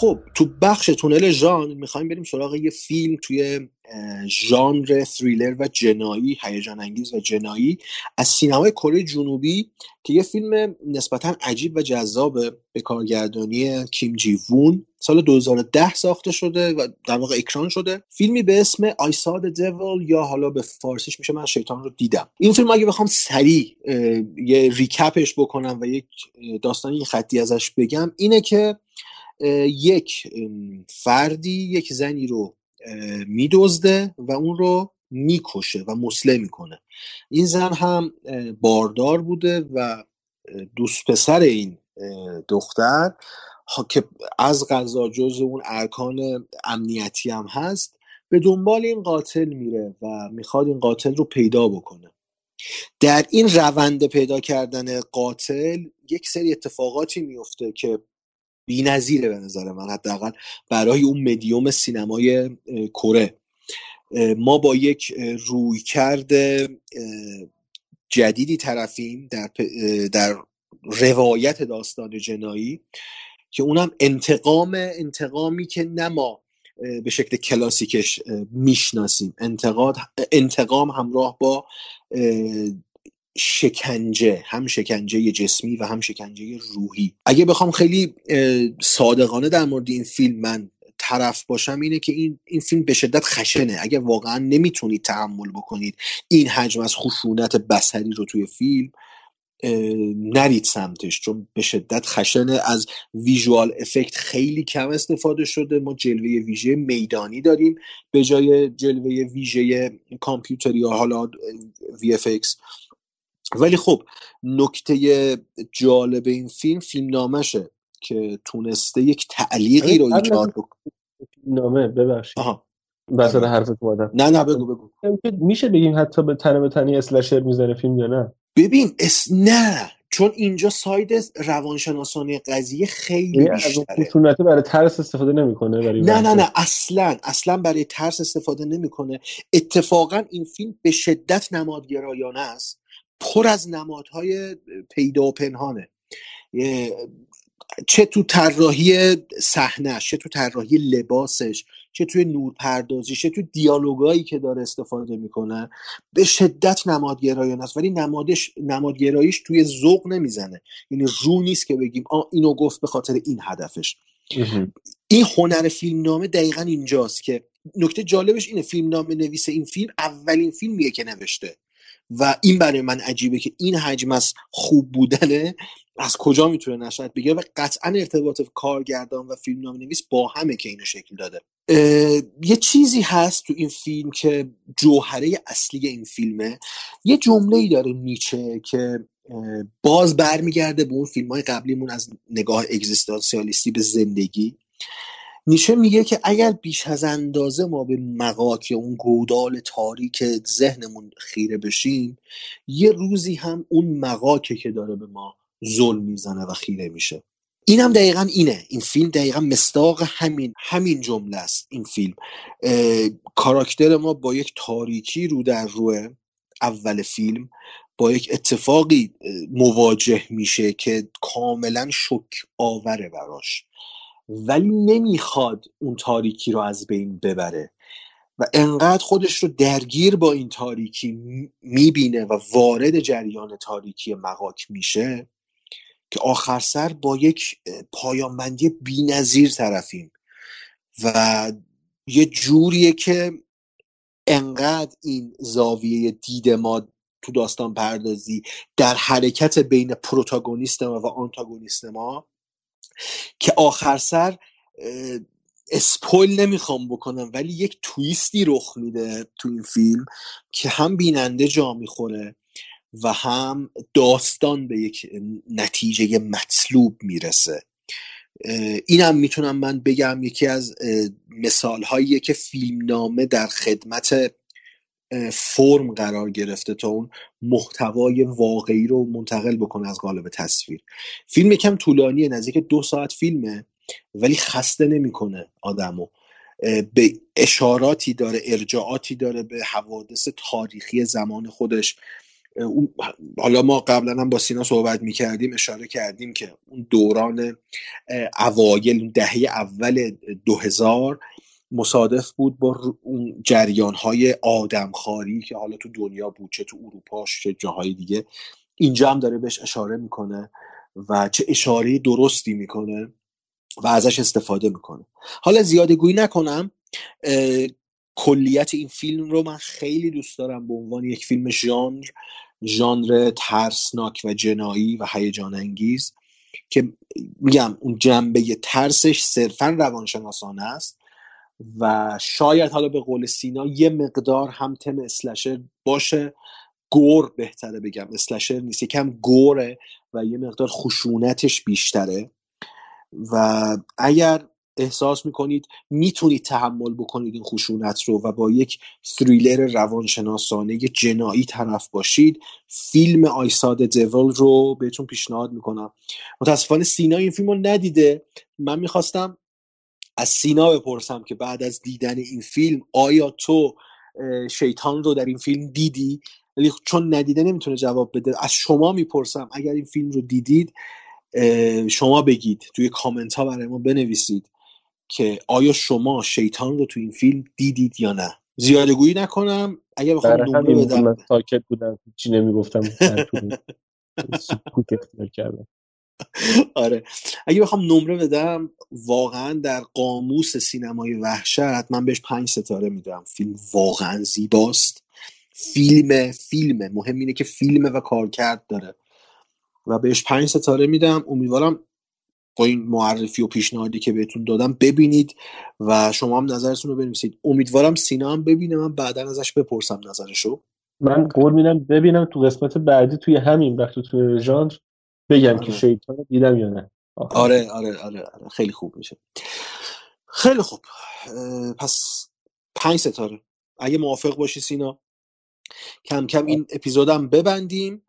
خب تو بخش تونل ژان می‌خوایم بریم سراغ یه فیلم توی ژانر تریلر و جنایی هیجان انگیز و جنایی از سینمای کره جنوبی که یه فیلم نسبتا عجیب و جذاب به کارگردانی کیم جی وون سال 2010 ساخته شده و در واقع اکران شده. فیلمی به اسم I saw the یا حالا به فارسیش میشه من شیطان رو دیدم. این فیلم اگه بخوام سریع یه ریکپش بکنم و یک داستانی خطی ازش بگم اینه که یک فردی یک زنی رو میدزده و اون رو می‌کشه و مسله می‌کنه. این زن هم باردار بوده و دوست پسر این دختر که از غذا جز اون ارکان امنیتی هم هست به دنبال این قاتل میره و می‌خواد این قاتل رو پیدا بکنه. در این روند پیدا کردن قاتل یک سری اتفاقاتی میفته که نظیره به نظر من حداقل برای اون مدیوم سینمای کره. ما با یک روی کرده جدیدی طرفیم در, در روایت داستان جنایی که اونم انتقام انتقامی که نه ما به شکل کلاسیکش می‌شناسیم. انتقاد انتقام همراه با شکنجه هم شکنجه جسمی و هم شکنجه روحی. اگه بخوام خیلی صادقانه در مورد این فیلم من طرف باشم اینه که این, این فیلم به شدت خشنه. اگه واقعا نمی‌تونید تحمل بکنید این حجم از خشونت بسری رو توی فیلم نرید سمتش چون به شدت خشنه. از ویژوال افکت خیلی کم استفاده شده. ما جلوه ویژه میدانی داریم به جای جلوه ویژه کامپیوتری یا حالا VFX ولی خب نکته جالب این فیلم فیلم نامشه که تونسته یک تعلیقی رو ایجاد نامه ببخشید. وسط آره. حرفت اومدم. نه نه بگو بگو. میشه بگیم حتی به تنه به تنی اسلشر می‌زنه فیلم یا نه؟ ببین اس... نه. چون اینجا ساید روانشناسانه قضیه خیلی یعنی بیشتره. برای ترس استفاده نمی‌کنه برای نه نه نه. اصلا اصلا برای ترس استفاده نمی‌کنه. اتفاقا این فیلم به شدت نمادگرایانه است. پر از نمادهای پیدا و پنهانه. چه تو طراحی صحنهش چه تو طراحی لباسش چه توی نورپردازی چه تو دیالوگایی که داره استفاده می‌کنه به شدت نمادگرایانه است. ولی نمادش نمادگراییش توی ذوق نمی‌زنه. یعنی رو نیست که بگیم آ اینو گفت به خاطر این هدفش. این هنر فیلم نامه دقیقا اینجاست که نکته جالبش اینه فیلم نامه نویس این فیلم اولین فیلمیه که نوشته. و این برای من عجیبه که این حجم از خوب بودنه از کجا می‌تونه نشد بگیره و قطعا ارتباط کارگردان و فیلم نام نویس با همه که اینو شکل داده. یه چیزی هست تو این فیلم که جوهره اصلی این فیلمه. یه جمله ای داره نیچه که باز برمیگرده به اون فیلم های قبلیمون از نگاه اگزیستانسیالیستی به زندگی. نیشه میگه که اگر بیش از اندازه ما به مقاک یا اون گودال تاریک ذهنمون خیره بشیم یه روزی هم اون مقاکه که داره به ما ظلم می‌زنه و خیره میشه. این هم دقیقا اینه. این فیلم دقیقا مستاق همین همین جمله است. این فیلم. کاراکتر ما با یک تاریکی رو در روه اول فیلم با یک اتفاقی مواجه میشه که کاملا شک آوره براش. ولی نمی‌خواد اون تاریکی رو از بین ببره. و انقدر خودش رو درگیر با این تاریکی می‌بینه و وارد جریان تاریکی مقاک میشه که آخر سر با یک پایانبندی بینظیر طرفیم. و یه جوریه که انقدر این زاویه دید ما تو داستان پردازی در حرکت بین پروتاگونیست ما و آنتاگونیست ما که آخر سر اسپویل نمی‌خوام بکنم ولی یک تویستی رخ میده تو این فیلم که هم بیننده جا می‌خوره و هم داستان به یک نتیجه مطلوب می‌رسه. اینم می‌تونم من بگم یکی از مثال هایی که فیلمنامه در خدمت فرم قرار گرفته تا اون محتوای واقعی رو منتقل بکنه از قالب تصویر. فیلم یکم طولانیه نزدیک دو ساعت فیلمه ولی خسته نمی‌کنه آدمو. به اشاراتی داره ارجاعاتی داره به حوادث تاریخی زمان خودش. حالا ما قبلا هم با سینا صحبت می‌کردیم اشاره کردیم که اون دوران اوایل دهه اول 2000 مصادف بود با اون جریان های آدمخواری که حالا تو دنیا بود چه تو اروپا چه جاهای دیگه. اینجا هم داره بهش اشاره می‌کنه و چه اشاره درستی می‌کنه و ازش استفاده می‌کنه. حالا زیاده گویی نکنم کلیت این فیلم رو من خیلی دوست دارم به عنوان یک فیلم ژانر ژانر ترسناک و جنایی و هیجان انگیز که میگم اون جنبه ترسش صرفا روانشناسانه است. و شاید حالا به قول سینا یه مقدار هم تم اسلشر باشه. گور بهتره بگم. اسلشر نیست. یکم گوره و یه مقدار خشونتش بیشتره. و اگر احساس می‌کنید می‌تونید تحمل بکنید این خشونت رو و با یک تریلر روانشناسانه جنایی طرف باشید فیلم آیساد دیول رو بهتون پیشنهاد می‌کنم. متاسفانه سینا این فیلم رو ندیده. من می‌خواستم از سینا بپرسم که بعد از دیدن این فیلم آیا تو شیطان رو در این فیلم دیدی؟ ولی چون ندیده نمی‌تونه جواب بده. از شما می‌پرسم اگر این فیلم رو دیدید شما بگید توی کامنت ها برای ما بنویسید که آیا شما شیطان رو تو این فیلم دیدید یا نه. زیاده گویی نکنم. اگر بخوام نمره بدم. ساکت بودم. چی نمی‌گفتم. کردم. آره. اگه بخوام نمره بدم واقعا در قاموس سینمای وحشت من بهش پنج ستاره میدم. فیلم واقعا زیباست. فیلم فیلمه. مهم اینه که فیلمه و کارکرد داره. و بهش پنج ستاره میدم. امیدوارم با این معرفی و پیشنهادی که بهتون دادم ببینید و شما هم نظرتون رو بنویسید. امیدوارم سینا هم ببینه. من بعدا ازش بپرسم نظرشو. من قول میدم ببینم تو قسمت بعدی توی همین وقت توی ژانر بگم آره. که شیطان دیدم یا نه. آره آره آره, آره. خیلی خوب میشه. خیلی خوب. پس پنج ستاره. اگه موافق باشی سینا کم کم این اپیزودم ببندیم.